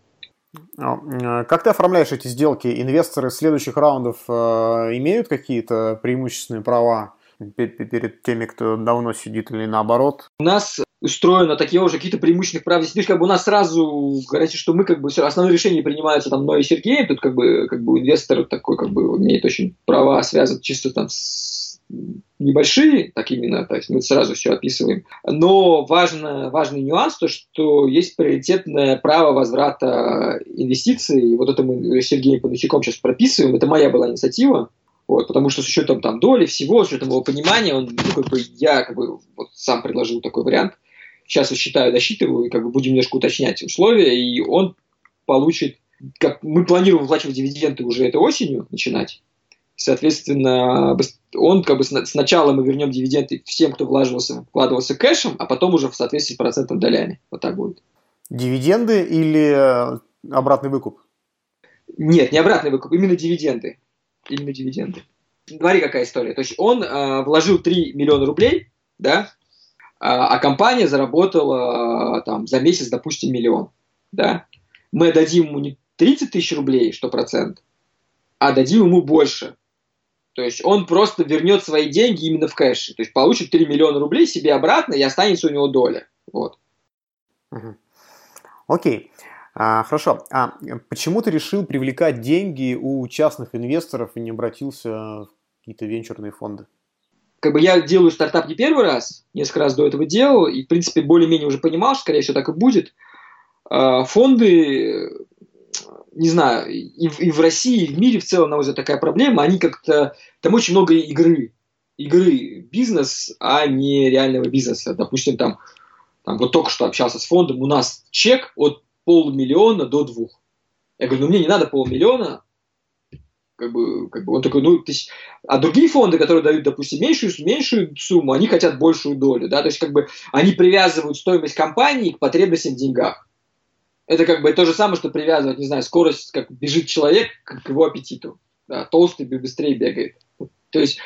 А, э, как ты оформляешь эти сделки? Инвесторы следующих раундов э, имеют какие-то преимущественные права перед теми, кто давно сидит или наоборот? У нас устроено такие уже какие-то преимущественных прав. Здесь как бы у нас сразу говорится, что мы как бы все основные решения принимаются там мной и Сергеем. Тут как бы, как бы инвестор такой как бы имеет очень права связаны чисто там с небольшие, так именно, то есть мы сразу все описываем. Но важно, важный нюанс, то, что есть приоритетное право возврата инвестиций. И вот это мы с Сергеем Панучиком сейчас прописываем. Это моя была инициатива. Вот, потому что с учетом там доли, всего, с учетом его понимания, он, ну, как бы, я как бы вот сам предложил такой вариант. Сейчас я считаю, досчитываю, и как бы будем немножко уточнять условия, и он получит, как мы планируем выплачивать дивиденды уже этой осенью начинать. Соответственно, он как бы сначала мы вернем дивиденды всем, кто вкладывался, вкладывался кэшем, а потом уже в соответствии с процентом долями. Вот так будет. Дивиденды или э, обратный выкуп? Нет, не обратный выкуп, именно дивиденды. Именно дивиденды. Смотри, какая история. То есть он э, вложил 3 миллиона рублей, да, а, а компания заработала э, там за месяц, допустим, миллион, да. Мы дадим ему не 30 тысяч рублей, что процент, а дадим ему больше, то есть он просто вернет свои деньги именно в кэше. То есть получит 3 миллиона рублей себе обратно и останется у него доля. Вот. Окей. А, хорошо. А почему ты решил привлекать деньги у частных инвесторов и не обратился в какие-то венчурные фонды? Как бы я делаю стартап не первый раз, несколько раз до этого делал, и, в принципе, более-менее уже понимал, что, скорее всего, так и будет. А, фонды не знаю, и в, и в России, и в мире в целом, на мой взгляд, такая проблема, они как-то, там очень много игры, игры бизнес, а не реального бизнеса. Допустим, там, там вот только что общался с фондом, у нас чек от полмиллиона до двух. Я говорю, ну мне не надо полмиллиона, как бы, как бы он такой, ну, то есть, а другие фонды, которые дают, допустим, меньшую, меньшую сумму, они хотят большую долю, да, то есть, как бы, они привязывают стоимость компании к потребностям в деньгах. Это как бы то же самое, что привязывать, не знаю, скорость, как бежит человек к его аппетиту. Да, толстый быстрее бегает. То есть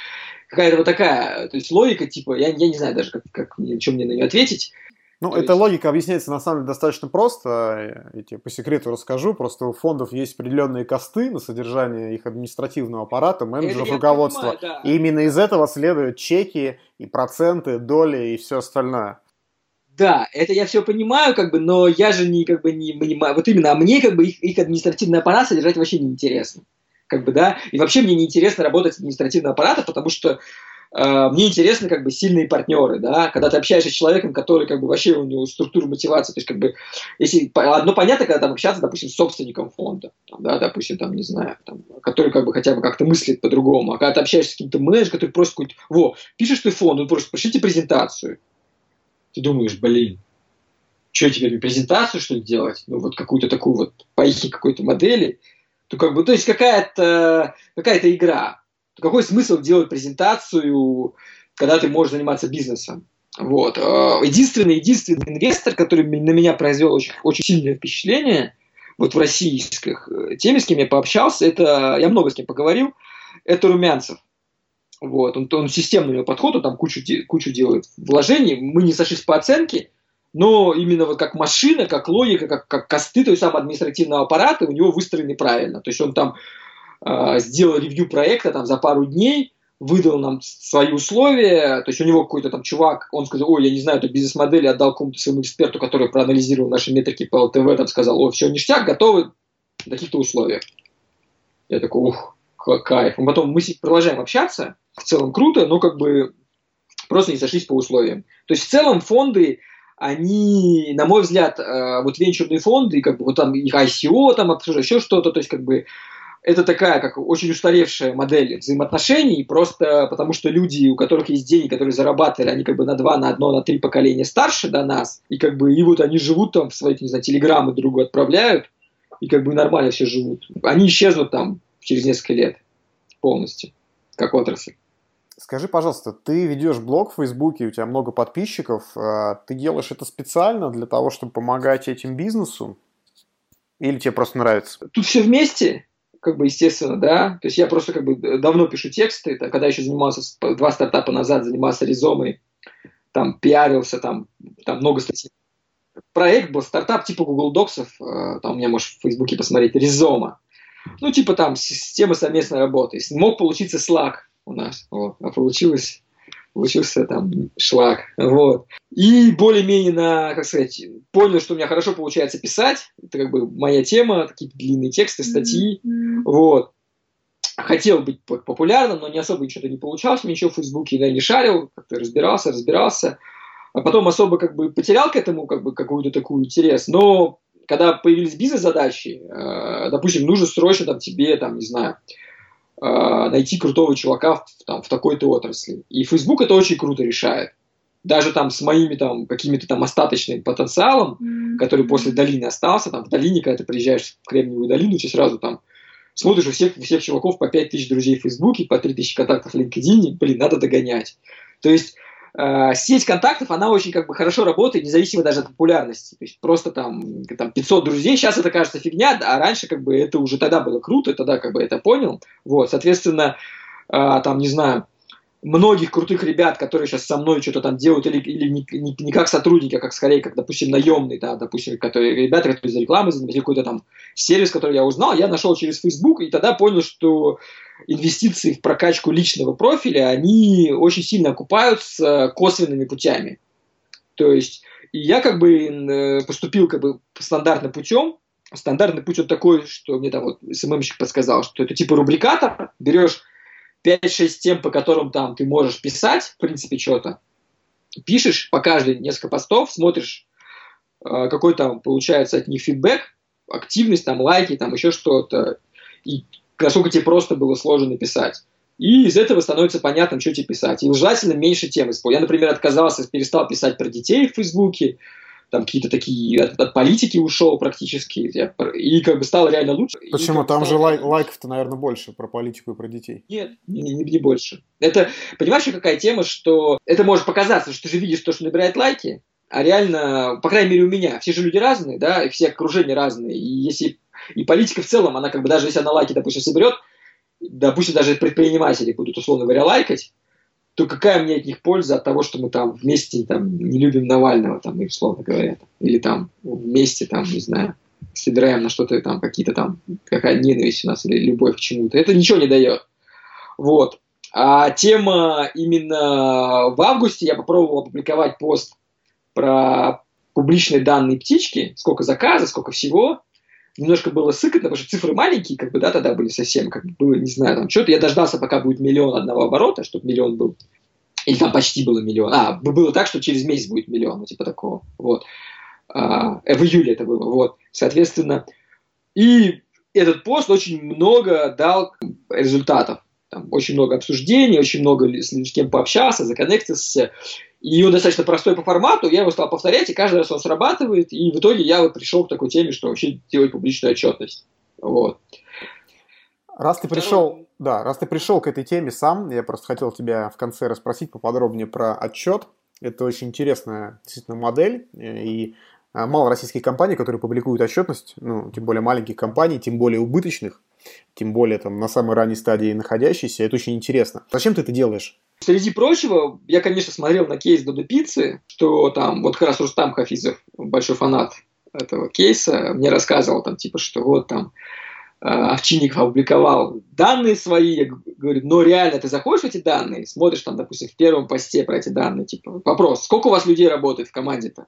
какая-то вот такая, то есть логика, типа, я, я не знаю даже, как, как мне, чем мне на нее ответить. Ну, То эта есть... логика объясняется на самом деле достаточно просто. Я тебе по секрету расскажу. Просто у фондов есть определенные косты на содержание их административного аппарата, менеджеров, руководства. Понимаю, да. И именно из этого следуют чеки и проценты, доли и все остальное. Да, это я все понимаю, как бы, но я же не, как бы, не понимаю. Вот именно, а мне, как бы, их, их административный аппарат содержать вообще неинтересно. Как бы, да, и вообще мне неинтересно работать с административным аппаратом, потому что Э, мне интересны как бы сильные партнеры, да, когда ты общаешься с человеком, который как бы вообще у него структура мотивации, то есть как бы, если, одно понятно, когда там общаться, допустим, с собственником фонда, там, да, допустим, там, не знаю, там, который как бы хотя бы как-то мыслит по-другому, а когда ты общаешься с каким-то менеджером, который просит какой-то, во, пишешь ты фонд, он просит, пошлите презентацию, ты думаешь, блин, что теперь презентацию что ли делать, ну вот какую-то такую вот по их какой-то модели, то как бы, то есть какая-то какая-то игра, то какой смысл делать презентацию, когда ты можешь заниматься бизнесом? Вот. Э, единственный, единственный инвестор, который на меня произвел очень, очень сильное впечатление, вот в российских э, теме, с кем я пообщался, это, я много с кем поговорил, это Румянцев. Вот, он, он системный подход, он там кучу, кучу делает вложений, мы не сошлись по оценке, но именно вот как машина, как логика, как, как косты, то есть сам административного аппарата у него выстроены правильно. То есть он там э, сделал ревью проекта там за пару дней, выдал нам свои условия, то есть у него какой-то там чувак, он сказал, ой, я не знаю эту бизнес-модель, отдал какому-то своему эксперту, который проанализировал наши метрики по ЛТВ, там сказал, о, все, ништяк, готовы в таких-то условиях. Я такой, ух, кайф. И потом мы продолжаем общаться, в целом круто, но как бы просто не сошлись по условиям. То есть в целом фонды, они, на мой взгляд, э, вот венчурные фонды, как бы вот там их ICO, там еще что-то, то есть как бы это такая, как очень устаревшая модель взаимоотношений, просто потому что люди, у которых есть деньги, которые зарабатывали, они как бы на два, на одно, на три поколения старше до нас, и как бы, и вот они живут там в свои, не знаю, телеграммы другу отправляют, и как бы нормально все живут. Они исчезнут там через несколько лет полностью, как отрасль. Скажи, пожалуйста, ты ведешь блог в Фейсбуке, у тебя много подписчиков, а ты делаешь это специально для того, чтобы помогать этим бизнесу? Или тебе просто нравится? Тут все вместе как бы, естественно, да. То есть я просто как бы давно пишу тексты, когда еще занимался, два стартапа назад занимался резомой, там пиарился, там, там много статей. Проект был стартап типа Google Docs, э, там у меня можешь в Фейсбуке посмотреть, Резома. Ну, типа там система совместной работы. Мог получиться Slack у нас, вот, а получилось получился там шлак. Вот. И более-менее на, как сказать, понял, что у меня хорошо получается писать. Это как бы моя тема, такие длинные тексты, статьи. Mm-hmm. Вот. Хотел быть популярным, но не особо ничего не получалось. Ничего в Фейсбуке я не шарил, как-то разбирался, разбирался. А потом особо как бы потерял к этому как бы какую-то такую интерес. Но когда появились бизнес-задачи, э, допустим, нужно срочно там тебе, там, не знаю, э, найти крутого чувака в, там, в такой-то отрасли. И Facebook это очень круто решает. Даже там с моими там какими-то там остаточным потенциалом, mm-hmm. который после долины остался, там в долине, когда ты приезжаешь в Кремниевую долину, ты сразу там смотришь у всех, у всех чуваков по 5 тысяч друзей в Фейсбуке, по 3 тысячи контактов в LinkedIn, блин, надо догонять. То есть сеть контактов, она очень как бы хорошо работает, независимо даже от популярности. То есть просто там, там 500 друзей, сейчас это кажется фигня, а раньше как бы это уже тогда было круто, тогда как бы это понял. Вот, соответственно, э, там, не знаю, многих крутых ребят, которые сейчас со мной что-то там делают, или, или не, не, не как сотрудники, а как скорее, как, допустим, наемные, да, допустим, которые, ребята, которые за рекламой занимаются, какой-то там сервис, который я узнал, я нашел через Facebook, и тогда понял, что инвестиции в прокачку личного профиля, они очень сильно окупаются косвенными путями. То есть, и я как бы э, поступил как бы стандартным путем, стандартный путь вот такой, что мне там вот СММщик подсказал, что это типа рубрикатор, берешь 5-6 тем, по которым там ты можешь писать, в принципе, что-то, пишешь по каждой несколько постов, смотришь, э, какой там получается от них фидбэк, активность, там, лайки, там, еще что-то, и насколько тебе просто было сложно написать. И из этого становится понятным, что тебе писать. И желательно меньше тем использовать. Я, например, отказался, перестал писать про детей в Фейсбуке, там какие-то такие от, от политики ушел практически, и как бы стало реально лучше. Почему? Там же лайк, лайков-то, наверное, больше про политику и про детей. Нет, не, не, не больше. Это, понимаешь, какая тема, что это может показаться, что ты же видишь то, что набирает лайки, а реально, по крайней мере, у меня, все же люди разные, да, и все окружения разные, и если и политика в целом, она как бы даже если она лайки, допустим, соберет, допустим, даже предприниматели будут, условно говоря, лайкать, то какая мне от них польза от того, что мы там вместе там, не любим Навального, там, условно говоря, или там вместе, там, не знаю, собираем на что-то там, какие-то там, какая ненависть у нас или любовь к чему-то. Это ничего не дает. Вот. А тема именно в августе я попробовал опубликовать пост про публичные данные птички, сколько заказов, сколько всего. Немножко было сыкотно, потому что цифры маленькие, как бы, да, тогда были совсем, как бы, было, не знаю, там, что-то. Я дождался, пока будет миллион одного оборота, чтобы миллион был. Или там почти было миллион. А, было так, что через месяц будет миллион, ну, типа такого. Вот. А, в июле это было. Вот. Соответственно, и этот пост очень много дал результатов. Там очень много обсуждений, очень много с кем пообщался, законнектился. И он достаточно простой по формату, я его стал повторять, и каждый раз он срабатывает, и в итоге я вот пришел к такой теме, что вообще делать публичную отчетность. Вот. Раз ты пришел, да, раз ты пришел к этой теме сам, я просто хотел тебя в конце расспросить поподробнее про отчет. Это очень интересная действительно модель, и а, мало российских компаний, которые публикуют отчетность, ну, тем более маленьких компаний, тем более убыточных, тем более там на самой ранней стадии находящиеся. Это очень интересно. Зачем ты это делаешь? Среди прочего, я, конечно, смотрел на кейс Додо Пиццы, что там, вот как раз Рустам Хафизов, большой фанат этого кейса, мне рассказывал там, типа, что вот там э, Овчинников опубликовал данные свои, я говорю, но реально ты заходишь в эти данные, смотришь там, допустим, в первом посте про эти данные, типа, вопрос, сколько у вас людей работает в команде-то?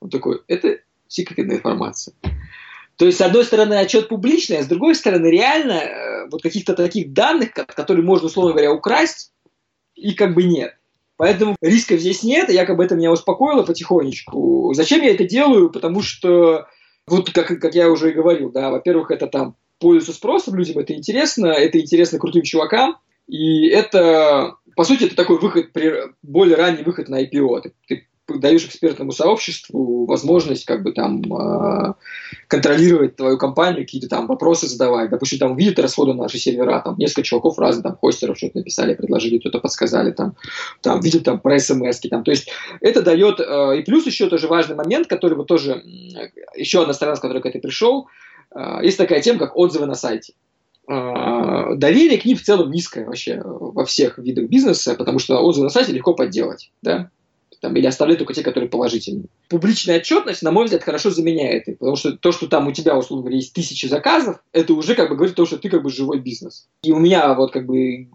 Он такой, это секретная информация. То есть, с одной стороны, отчет публичный, а с другой стороны, реально э, вот каких-то таких данных, которые можно, условно говоря, украсть, и как бы нет. Поэтому рисков здесь нет, и якобы это меня успокоило потихонечку. Зачем я это делаю? Потому что, вот как, как я уже и говорил, да, во-первых, это там пользуется спросом, людям это интересно, это интересно крутым чувакам, и это, по сути, это такой выход, более ранний выход на IPO. Ты, ты даешь экспертному сообществу возможность как бы там э, контролировать твою компанию, какие-то там вопросы задавать. Допустим, там видят расходы на наши сервера, там несколько чуваков разных, там хостеров что-то написали, предложили, кто-то подсказали, там, там видят там про смс там. То есть это дает, э, и плюс еще тоже важный момент, который вот тоже, еще одна сторона, с которой к этой пришел, э, есть такая тема, как отзывы на сайте доверие к ним в целом низкое вообще во всех видах бизнеса, потому что отзывы на сайте легко подделать, да, там, или оставлять только те, которые положительные. Публичная отчетность, на мой взгляд, хорошо заменяет их, потому что то, что там у тебя, условно говоря, есть тысячи заказов, это уже как бы говорит то, что ты как бы живой бизнес. И у меня вот как бы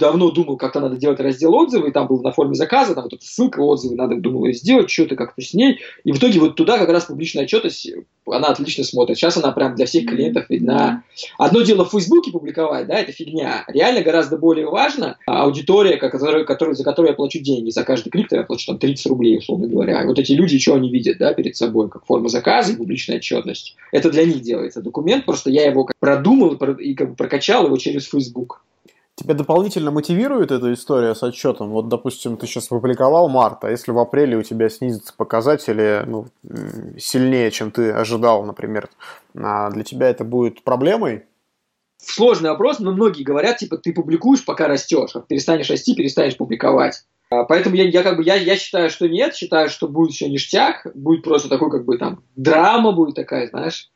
давно думал, как-то надо делать раздел отзывы, и там был на форме заказа, там вот эта ссылка отзывы, надо думал ее сделать, что-то как-то с ней. И в итоге вот туда как раз публичная отчетность, она отлично смотрит. Сейчас она прям для всех клиентов видна. Одно дело в Фейсбуке публиковать, да, это фигня. Реально гораздо более важно аудитория, которая, которая, за которую я плачу деньги. За каждый клик я плачу там 30 рублей, условно говоря. И вот эти люди, что они видят, да, перед собой, как форма заказа и публичная отчетность. Это для них делается документ, просто я его продумал и как бы прокачал его через Facebook. Тебя дополнительно мотивирует эта история с отчетом? Вот, допустим, ты сейчас опубликовал март, а если в апреле у тебя снизятся показатели ну, сильнее, чем ты ожидал, например, а для тебя это будет проблемой? Сложный вопрос, но многие говорят, типа, ты публикуешь, пока растешь, а перестанешь расти, перестанешь публиковать. А, поэтому я, я как бы я, я считаю, что нет, считаю, что будет все ништяк, будет просто такой как бы там драма будет такая, знаешь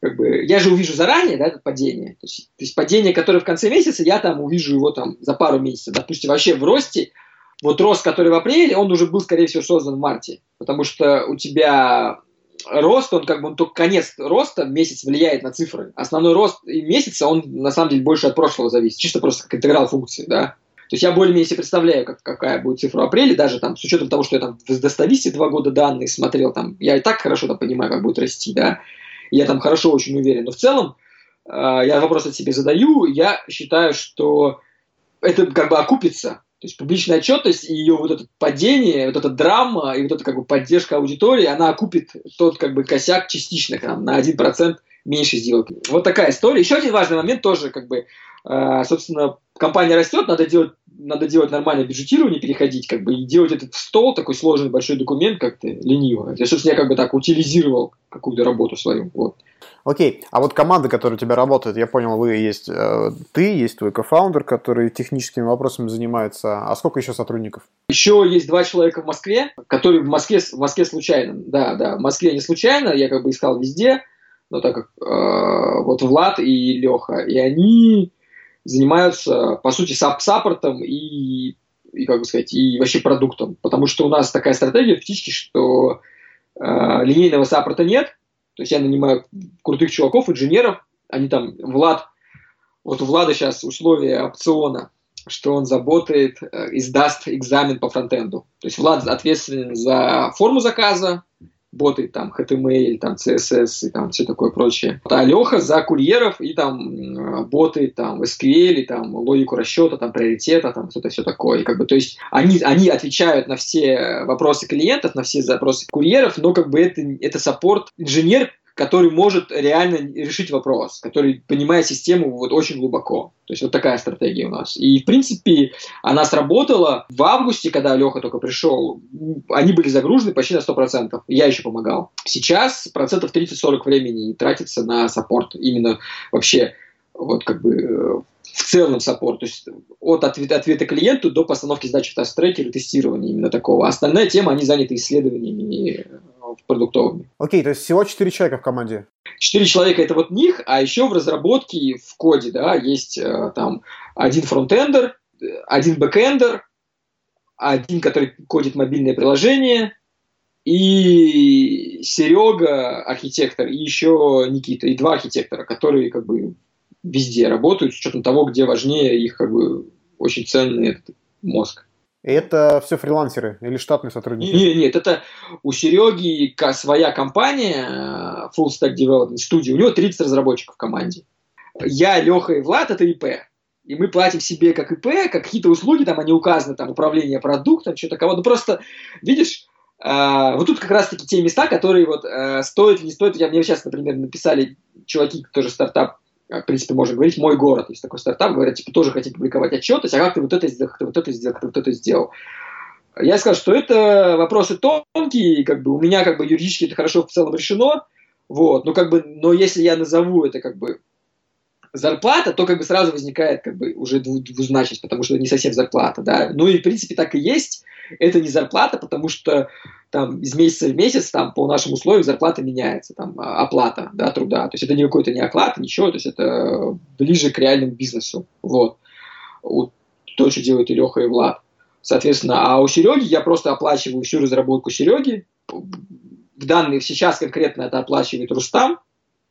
как бы, я же увижу заранее, да, это падение. То есть, то есть падение, которое в конце месяца, я там увижу его там за пару месяцев. Допустим, вообще в росте, вот рост, который в апреле, он уже был, скорее всего, создан в марте. Потому что у тебя рост, он как бы, он только конец роста, месяц влияет на цифры. Основной рост месяца, он на самом деле больше от прошлого зависит. Чисто просто как интеграл функции, да. То есть я более-менее себе представляю, как, какая будет цифра в апреле, даже там с учетом того, что я там в Достависте два года данные смотрел, там, я и так хорошо там понимаю, как будет расти, да я там хорошо очень уверен. Но в целом, э, я вопрос от себе задаю, я считаю, что это как бы окупится. То есть публичная отчетность и ее вот это падение, вот эта драма и вот эта как бы поддержка аудитории, она окупит тот как бы косяк частично там, на 1% меньше сделок. Вот такая история. Еще один важный момент тоже, как бы, собственно, компания растет, надо делать, надо делать нормальное бюджетирование, переходить, как бы, и делать этот стол, такой сложный большой документ, как-то лениво. Я, собственно, я как бы так утилизировал какую-то работу свою. Вот. Окей, а вот команда, которая у тебя работает, я понял, вы есть э, ты, есть твой кофаундер, который техническими вопросами занимается. А сколько еще сотрудников? Еще есть два человека в Москве, которые в Москве, в Москве случайно. Да, да, в Москве не случайно, я как бы искал везде, но так как э, вот Влад и Леха, и они занимаются, по сути, сап саппортом и и, как бы сказать, и вообще продуктом. Потому что у нас такая стратегия фактически, что э, линейного саппорта нет. То есть я нанимаю крутых чуваков, инженеров, они там, Влад, вот у Влада сейчас условия опциона, что он заботает, э, издаст экзамен по фронтенду. То есть Влад ответственен за форму заказа, боты, там, HTML, там, CSS и там все такое прочее. А Леха за курьеров и там боты, там, SQL, и, там, логику расчета, там, приоритета, там, что-то все такое. И, как бы, то есть они, они отвечают на все вопросы клиентов, на все запросы курьеров, но как бы это, это саппорт. Инженер который может реально решить вопрос, который понимает систему вот очень глубоко. То есть вот такая стратегия у нас. И, в принципе, она сработала в августе, когда Леха только пришел. Они были загружены почти на 100%. Я еще помогал. Сейчас процентов 30-40 времени тратится на саппорт. Именно вообще вот как бы э, в целом саппорт, то есть от ответа, ответа клиенту до постановки задачи в таск-трекер и тестирования именно такого. Остальная тема, они заняты исследованиями продуктовыми. Окей, то есть всего 4 человека в команде? 4 человека это вот них, а еще в разработке, в коде, да, есть э, там один фронтендер, один бэкендер, один, который кодит мобильное приложение, и Серега, архитектор, и еще Никита, и два архитектора, которые как бы везде работают, с учетом того, где важнее их как бы очень ценный этот мозг. Это все фрилансеры или штатные сотрудники? Нет, нет, это у Сереги своя компания, э, Full Stack Development Studio, у него 30 разработчиков в команде. Я, Леха и Влад – это ИП. И мы платим себе как ИП, как какие-то услуги, там они указаны, там управление продуктом, что-то кого. Ну просто, видишь, э, вот тут как раз-таки те места, которые вот э, стоит или не стоит. Я, мне сейчас, например, написали чуваки, тоже стартап в принципе, можно говорить, мой город, есть такой стартап, говорят, типа, тоже хотим публиковать отчеты, а как ты вот это сделал, как ты вот это сделал, как ты вот это сделал. Я сказал, что это вопросы тонкие, как бы у меня как бы юридически это хорошо в целом решено, вот, но как бы, но если я назову это как бы зарплата, то как бы сразу возникает как бы уже двузначность, потому что не совсем зарплата, да. Ну и в принципе так и есть. Это не зарплата, потому что там из месяца в месяц там по нашим условиям зарплата меняется, там а, оплата да, труда. То есть это не какой-то не оклад, ничего, то есть это ближе к реальному бизнесу. Вот. вот то, что делают и Леха, и Влад. Соответственно, а у Сереги я просто оплачиваю всю разработку Сереги. В данные сейчас конкретно это оплачивает Рустам,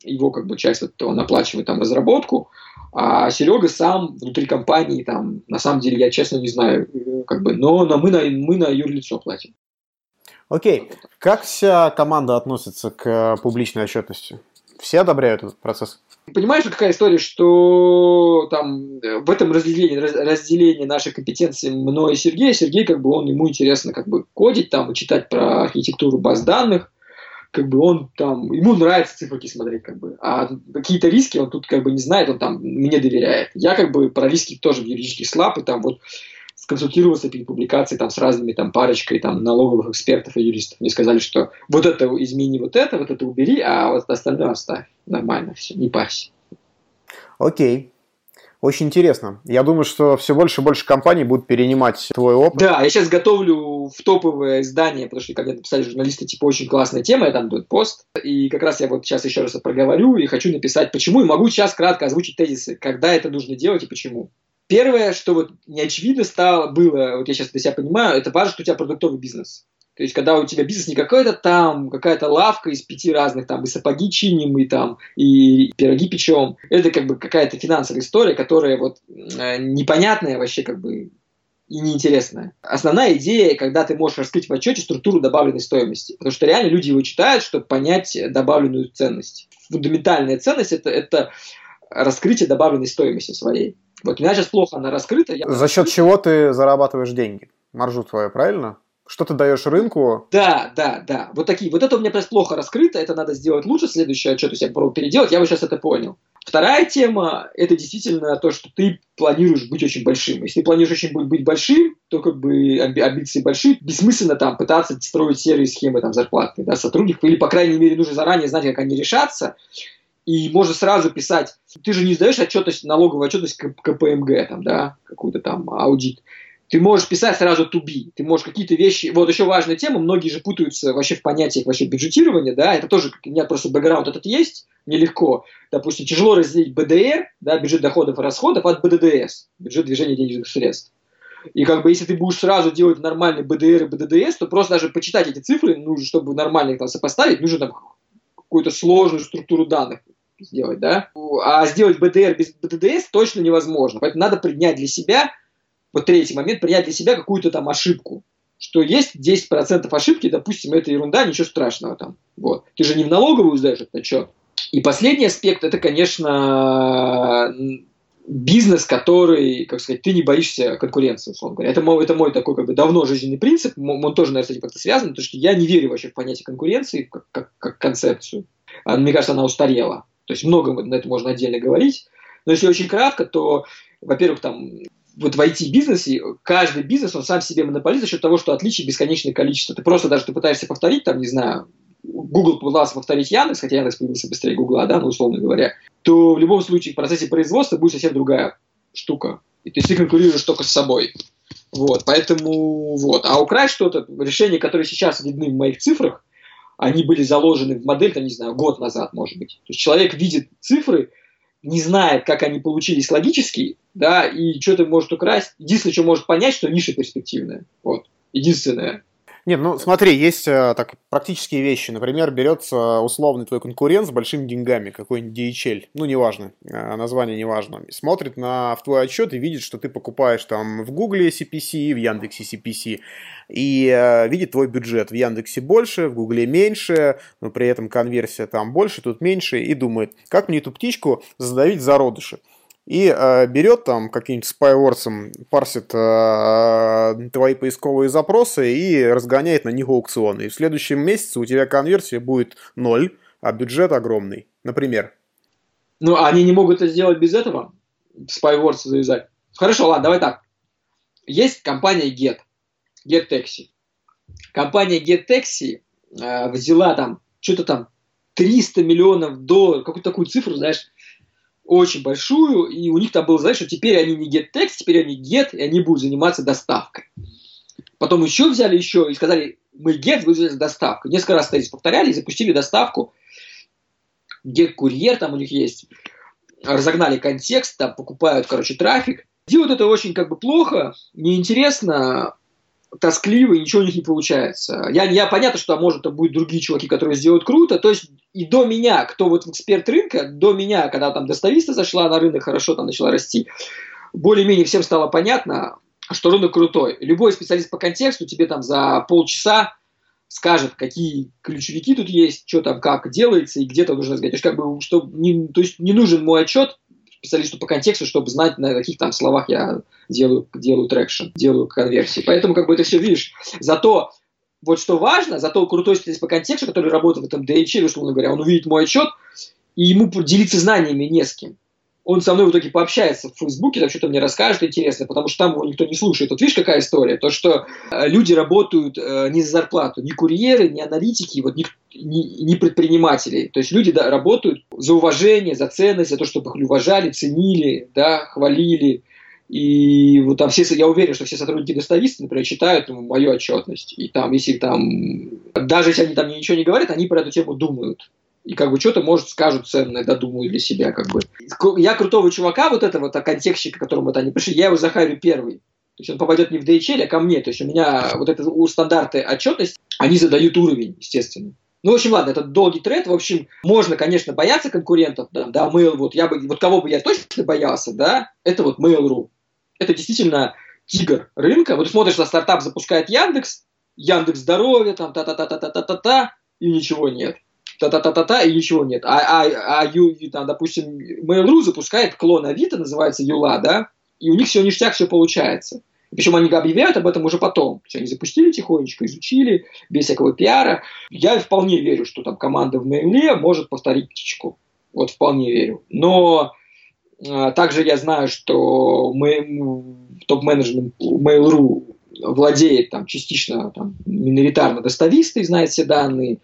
его как бы часть вот, он оплачивает там разработку, а Серега сам внутри компании там, на самом деле я честно не знаю, как бы, но, но мы на мы на юрлицо платим. Окей, как вся команда относится к публичной отчетности? Все одобряют этот процесс? Понимаешь, какая история, что там в этом разделении, разделении нашей компетенции мной и Сергея, Сергей, как бы он, ему интересно как бы кодить, там, читать про архитектуру баз данных, как бы он там, ему нравится циферки смотреть, как бы, а какие-то риски он тут как бы не знает, он там мне доверяет. Я как бы про риски тоже юридически слаб, и там вот сконсультировался перед публикацией там с разными там парочкой там налоговых экспертов и юристов. Мне сказали, что вот это измени, вот это, вот это убери, а вот остальное оставь. Нормально все, не парься. Окей. Очень интересно. Я думаю, что все больше и больше компаний будут перенимать твой опыт. Да, я сейчас готовлю в топовое издание, потому что, мне написали журналисты, типа, очень классная тема, я там дают пост. И как раз я вот сейчас еще раз проговорю и хочу написать, почему, и могу сейчас кратко озвучить тезисы, когда это нужно делать и почему. Первое, что вот неочевидно стало, было, вот я сейчас для себя понимаю, это важно, что у тебя продуктовый бизнес. То есть, когда у тебя бизнес не какой-то там, какая-то лавка из пяти разных, там, и сапоги чиним, и там, и пироги печем. Это как бы какая-то финансовая история, которая вот э, непонятная вообще как бы и неинтересная. Основная идея, когда ты можешь раскрыть в отчете структуру добавленной стоимости. Потому что реально люди его читают, чтобы понять добавленную ценность. Фундаментальная ценность это, это раскрытие добавленной стоимости своей. Вот у меня сейчас плохо она раскрыта. Я... За счет чего ты зарабатываешь деньги? Маржу твою, правильно? Что ты даешь рынку? Да, да, да. Вот такие. Вот это у меня просто плохо раскрыто, это надо сделать лучше. Следующий отчет я попробую переделать. Я вот сейчас это понял. Вторая тема – это действительно то, что ты планируешь быть очень большим. Если ты планируешь очень быть большим, то как бы амбиции большие, бессмысленно там пытаться строить серые схемы там зарплатные да, сотрудников, или, по крайней мере, нужно заранее знать, как они решатся, и можно сразу писать, ты же не сдаешь отчетность, налоговую отчетность КПМГ, там, да, какую-то там аудит. Ты можешь писать сразу to be, ты можешь какие-то вещи, вот еще важная тема, многие же путаются вообще в понятиях вообще бюджетирования, да, это тоже, у меня просто бэкграунд этот есть, мне легко, допустим, тяжело разделить БДР, да, бюджет доходов и расходов от БДДС, бюджет движения денежных средств. И как бы если ты будешь сразу делать нормальный БДР и БДДС, то просто даже почитать эти цифры, нужно, чтобы нормально их там сопоставить, нужно там какую-то сложную структуру данных сделать, да. А сделать БДР без БДДС точно невозможно. Поэтому надо принять для себя, вот третий момент, принять для себя какую-то там ошибку. Что есть 10% ошибки, допустим, это ерунда, ничего страшного там. Вот. Ты же не в налоговую сдаешь этот отчет. И последний аспект, это, конечно, бизнес, который, как сказать, ты не боишься конкуренции, условно говоря. Это мой, это мой такой как бы давно жизненный принцип, он тоже, наверное, с этим как-то связан, потому что я не верю вообще в понятие конкуренции как, как, как концепцию. А, мне кажется, она устарела. То есть много на это можно отдельно говорить. Но если очень кратко, то, во-первых, там вот в IT-бизнесе каждый бизнес, он сам себе монополист за счет того, что отличий бесконечное количество. Ты просто даже ты пытаешься повторить, там, не знаю, Google пытался повторить Яндекс, хотя Яндекс появился быстрее Гугла, да, ну, условно говоря, то в любом случае в процессе производства будет совсем другая штука. И то есть ты конкурируешь только с собой. Вот, поэтому вот. А украсть что-то, решения, которые сейчас видны в моих цифрах, они были заложены в модель, там, не знаю, год назад, может быть. То есть человек видит цифры, не знает, как они получились логически, да, и что-то может украсть. Единственное, что может понять, что ниша перспективная. Вот. Единственное. Нет, ну смотри, есть э, так, практические вещи. Например, берется условный твой конкурент с большими деньгами, какой-нибудь DHL, ну неважно, э, название неважно, смотрит на, в твой отчет и видит, что ты покупаешь там в Гугле CPC, в Яндексе CPC, и э, видит твой бюджет. В Яндексе больше, в Гугле меньше, но при этом конверсия там больше, тут меньше, и думает, как мне эту птичку задавить зародыши и э, берет там каким-нибудь спайворсом, парсит э, твои поисковые запросы и разгоняет на них аукционы. И в следующем месяце у тебя конверсия будет ноль, а бюджет огромный, например. Ну, они не могут это сделать без этого, спайворс завязать. Хорошо, ладно, давай так. Есть компания Get, GetTaxi. Компания GetTaxi э, взяла там что-то там 300 миллионов долларов, какую-то такую цифру, знаешь, очень большую, и у них там было, знаешь, что теперь они не get text, теперь они get, и они будут заниматься доставкой. Потом еще взяли еще и сказали, мы get, вы занимаетесь доставкой. Несколько раз здесь повторяли запустили доставку. Get курьер там у них есть. Разогнали контекст, там покупают, короче, трафик. Делают это очень как бы плохо, неинтересно, тоскливо, и ничего у них не получается. Я, я понятно, что, может, это будут другие чуваки, которые сделают круто. То есть и до меня, кто вот эксперт рынка, до меня, когда там достависта зашла на рынок, хорошо там начала расти, более-менее всем стало понятно, что рынок крутой. Любой специалист по контексту тебе там за полчаса скажет, какие ключевики тут есть, что там как делается и где-то нужно сказать. То есть, как бы, что не, то есть не нужен мой отчет, специалисту по контексту, чтобы знать, на каких там словах я делаю, делаю traction, делаю конверсии. Поэтому как бы это все видишь. Зато вот что важно, зато крутой специалист по контексту, который работает в этом DHL, условно говоря, он увидит мой отчет, и ему делиться знаниями не с кем. Он со мной в итоге пообщается в Фейсбуке, там что-то мне расскажет интересно, потому что там его никто не слушает. Вот видишь, какая история? То, что э, люди работают э, не за зарплату, ни курьеры, ни аналитики, вот ни, ни, ни предприниматели. То есть люди да, работают за уважение, за ценность, за то, чтобы их уважали, ценили, да, хвалили. И вот там все, я уверен, что все сотрудники достависты, например, читают ну, мою отчетность. И там, если там, даже если они там ничего не говорят, они про эту тему думают и как бы что-то, может, скажут ценное, да, думаю, для себя, как бы. Я крутого чувака, вот этого вот, контекстщика, к которому вот они пришли, я его захарю первый. То есть он попадет не в DHL, а ко мне. То есть у меня вот это у стандарты отчетности, они задают уровень, естественно. Ну, в общем, ладно, это долгий тред. В общем, можно, конечно, бояться конкурентов, да, да, Mail, вот, я бы, вот кого бы я точно боялся, да, это вот Mail.ru. Это действительно тигр рынка. Вот смотришь, на стартап запускает Яндекс, Яндекс здоровье, там, та-та-та-та-та-та-та, и ничего нет та-та-та-та-та, и ничего нет. А, а, а ю, там, допустим, Mail.ru запускает клон Авито, называется Юла, да, и у них все ништяк, все получается. Причем они объявляют об этом уже потом. То есть они запустили тихонечко, изучили, без всякого пиара. Я вполне верю, что там команда в Mail может повторить птичку. Вот вполне верю. Но а, также я знаю, что мы, топ-менеджмент Mail.ru владеет там частично там, миноритарно доставистой, знает все данные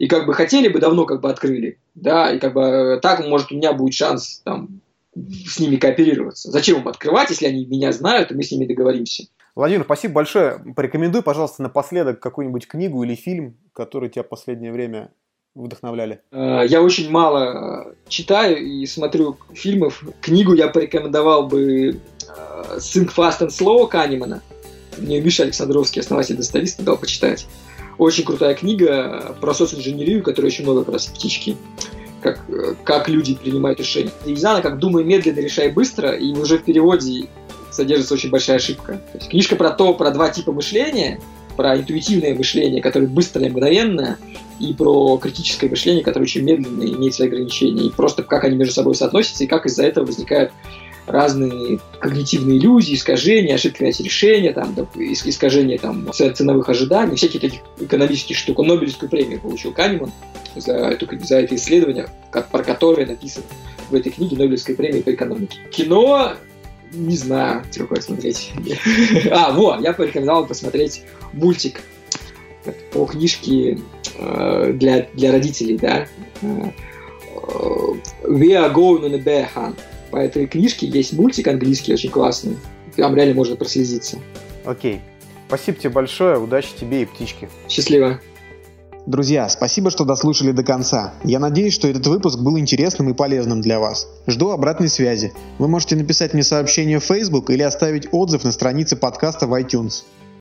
и как бы хотели бы, давно как бы открыли, да, и как бы э, так, может, у меня будет шанс там с ними кооперироваться. Зачем им открывать, если они меня знают, и мы с ними договоримся. Владимир, спасибо большое. Порекомендуй, пожалуйста, напоследок какую-нибудь книгу или фильм, который тебя в последнее время вдохновляли? Э, я очень мало читаю и смотрю фильмов. Книгу я порекомендовал бы Think Fast and Slow Канемана. Мне Миша Александровский, основатель достависта, дал почитать. Очень крутая книга про социнженерию, которая очень много как раз птички как, как люди принимают решения. И Дизайна как «Думай медленно, решай быстро», и уже в переводе содержится очень большая ошибка. То есть книжка про то, про два типа мышления, про интуитивное мышление, которое быстрое и мгновенное, и про критическое мышление, которое очень медленно имеет свои ограничения, и просто как они между собой соотносятся, и как из-за этого возникают разные когнитивные иллюзии, искажения, ошибки принятия решения, там, искажения там, ценовых ожиданий, всякие таких экономические штуки. Нобелевскую премию получил Канеман за, эту, за это исследование, как, про которое написано в этой книге Нобелевской премии по экономике. Кино не знаю, что какое смотреть. а, вот, я порекомендовал посмотреть мультик по книжке э, для, для родителей, да. Э, We are going on a bear hunt. По этой книжке есть мультик английский очень классный. Там реально можно прослезиться. Окей. Спасибо тебе большое. Удачи тебе и птичке. Счастливо. Друзья, спасибо, что дослушали до конца. Я надеюсь, что этот выпуск был интересным и полезным для вас. Жду обратной связи. Вы можете написать мне сообщение в Facebook или оставить отзыв на странице подкаста в iTunes.